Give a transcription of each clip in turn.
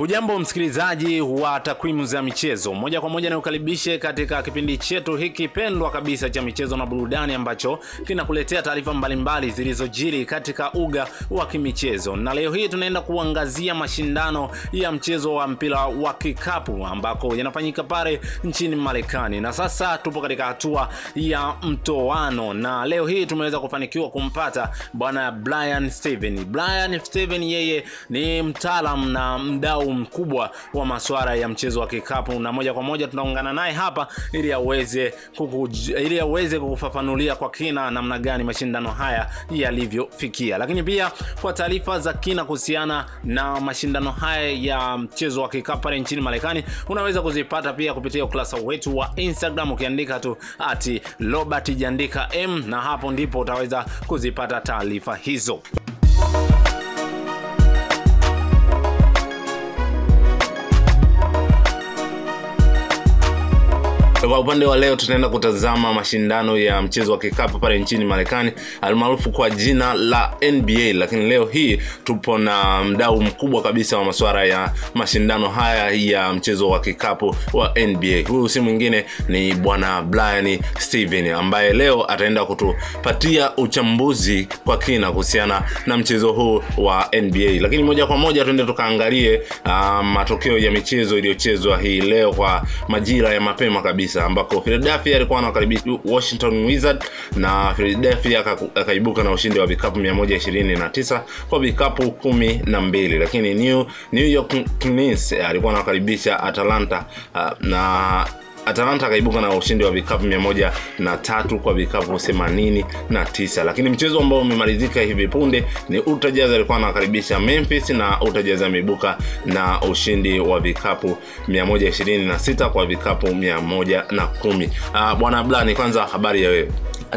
Hujambo msikilizaji wa takwimu za michezo, moja kwa moja nikukaribishe katika kipindi chetu hiki pendwa kabisa cha michezo na burudani ambacho kinakuletea taarifa mbalimbali zilizojiri katika uga wa kimichezo, na leo hii tunaenda kuangazia mashindano ya mchezo wa mpira wa kikapu ambako yanafanyika pale nchini Marekani, na sasa tupo katika hatua ya mtoano, na leo hii tumeweza kufanikiwa kumpata bwana Brian Steven. Brian Steven yeye ni mtaalam na mdau mkubwa wa masuala ya mchezo wa kikapu, na moja kwa moja tunaungana naye hapa ili aweze kukuj... ili aweze kukufafanulia kwa kina namna gani mashindano haya yalivyofikia, lakini pia kwa taarifa za kina kuhusiana na mashindano haya ya mchezo wa kikapu pale nchini Marekani unaweza kuzipata pia kupitia ukurasa wetu wa Instagram ukiandika tu ati Robert Jandika M, na hapo ndipo utaweza kuzipata taarifa hizo. Kwa upande wa leo tutaenda kutazama mashindano ya mchezo wa kikapu pale nchini Marekani almaarufu kwa jina la NBA, lakini leo hii tupo na mdau mkubwa kabisa wa masuala ya mashindano haya ya mchezo wa kikapu wa NBA. Huyu si mwingine ni bwana Brian Steven ambaye leo ataenda kutupatia uchambuzi kwa kina kuhusiana na mchezo huu wa NBA. Lakini moja kwa moja tuende tukaangalie uh, matokeo ya michezo iliyochezwa hii leo kwa majira ya mapema kabisa ambako Philadelphia alikuwa anakaribisha Washington Wizard na Philadelphia akaibuka na ushindi wa vikapu 129 kwa vikapu kumi na mbili, lakini New, New York Knicks alikuwa anakaribisha Atlanta uh, na Atalanta akaibuka na ushindi wa vikapu mia moja na tatu kwa vikapu themanini na tisa. Lakini mchezo ambao umemalizika hivi punde ni Utah alikuwa anakaribisha Memphis na Utah ameibuka na ushindi wa vikapu 126 kwa vikapu mia moja na kumi. Uh, bwana Blani, kwanza habari ya wewe?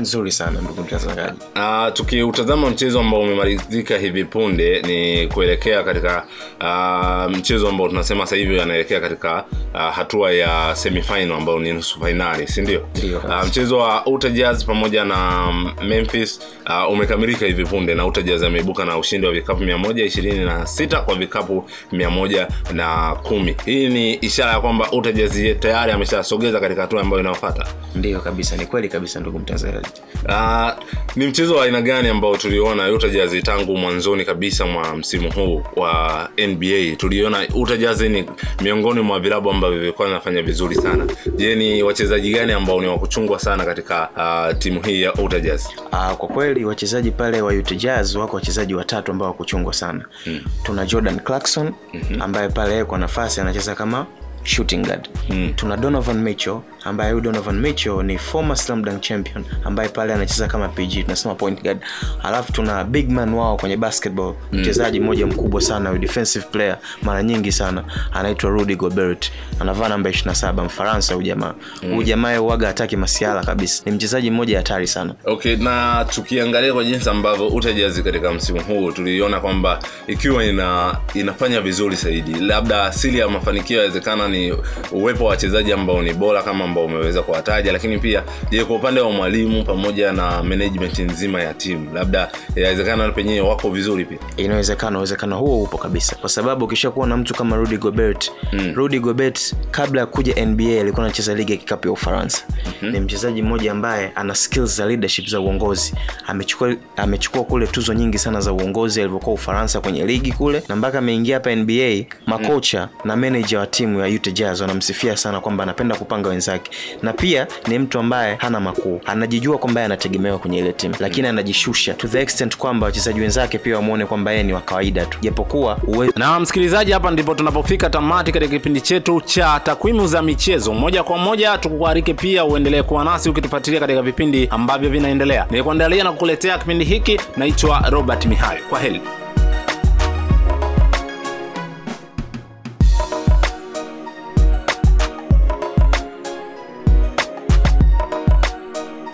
Nzuri sana ndugu mtazamaji. Uh, tukiutazama mchezo ambao umemalizika hivi punde ni kuelekea katika uh, mchezo ambao tunasema sasa hivi anaelekea katika uh, hatua ya semifinal ambayo ni nusu fainali, sindio? Uh, mchezo wa Utah Jazz pamoja na Memphis uh, umekamilika hivi punde na Utah Jazz ameibuka na ushindi wa vikapu 126 kwa vikapu 110. Hii ni ishara ya kwamba Utah Jazz tayari ameshasogeza katika hatua ambayo inayofuata. Ndio kabisa, ni kweli kabisa ndugu mtazamaji. Uh, ni mchezo wa aina gani ambao tuliona Utah Jazz tangu mwanzoni kabisa mwa msimu huu wa NBA? Tuliona Utah Jazz ni miongoni mwa vilabu ambavyo vilikuwa vinafanya vizuri sana. Je, ni wachezaji gani ambao ni wakuchungwa sana katika uh, timu hii ya Utah Jazz? Uh, kwa kweli wachezaji pale wa Utah Jazz wako wachezaji watatu ambao wakuchungwa sana hmm. Tuna Jordan Clarkson mm-hmm. ambaye pale kwa nafasi anacheza kama shooting guard. mm. Tuna Donovan Mitchell ambaye huyu Donovan Mitchell ni former slam dunk champion ambaye pale anacheza kama PG tunasema point guard. Alafu tuna big man wao kwenye basketball mchezaji mm. mmoja mkubwa sana huyu defensive player mara nyingi sana anaitwa Rudy Gobert anavaa namba 27 Mfaransa huyu jamaa huyu mm. jamaa huaga hataki masiala kabisa, ni mchezaji mmoja hatari sana. Okay, na tukiangalia kwa jinsi ambavyo Utah Jazz katika msimu huu tuliona kwamba ikiwa ina inafanya vizuri zaidi, labda asili ya mafanikio yawezekana ni uwepo wa wachezaji ambao ni bora kama ambao umeweza kuwataja, lakini pia je, kwa upande wa mwalimu pamoja na management nzima ya timu, labda inawezekana penyewe wako vizuri pia. Inawezekana, uwezekano huo upo kabisa, kwa sababu ukishakuwa na mtu kama Rudy Gobert mm. Rudy Gobert kabla ya kuja NBA alikuwa anacheza ligi ya kikapu ya Ufaransa mm-hmm. Ni mchezaji mmoja ambaye ana skills za leadership za uongozi, amechukua amechukua kule tuzo nyingi sana za uongozi alivyokuwa Ufaransa kwenye ligi kule, na mpaka ameingia hapa NBA, makocha mm. na manager wa timu ya Utah Jazz wanamsifia sana kwamba anapenda kupanga wenzake na pia ni mtu ambaye hana makuu, anajijua kwamba anategemewa kwenye ile timu, lakini anajishusha to the extent kwamba wachezaji wenzake pia wamwone kwamba yeye ni wa kawaida tu, japokuwa uwe... na msikilizaji, hapa ndipo tunapofika tamati katika kipindi chetu cha takwimu za michezo moja kwa moja. Tukukuarike pia uendelee kuwa nasi ukitufuatilia katika vipindi ambavyo vinaendelea. Nilikuandalia na kukuletea kipindi hiki, naitwa Robert Mihayo. Kwa heri.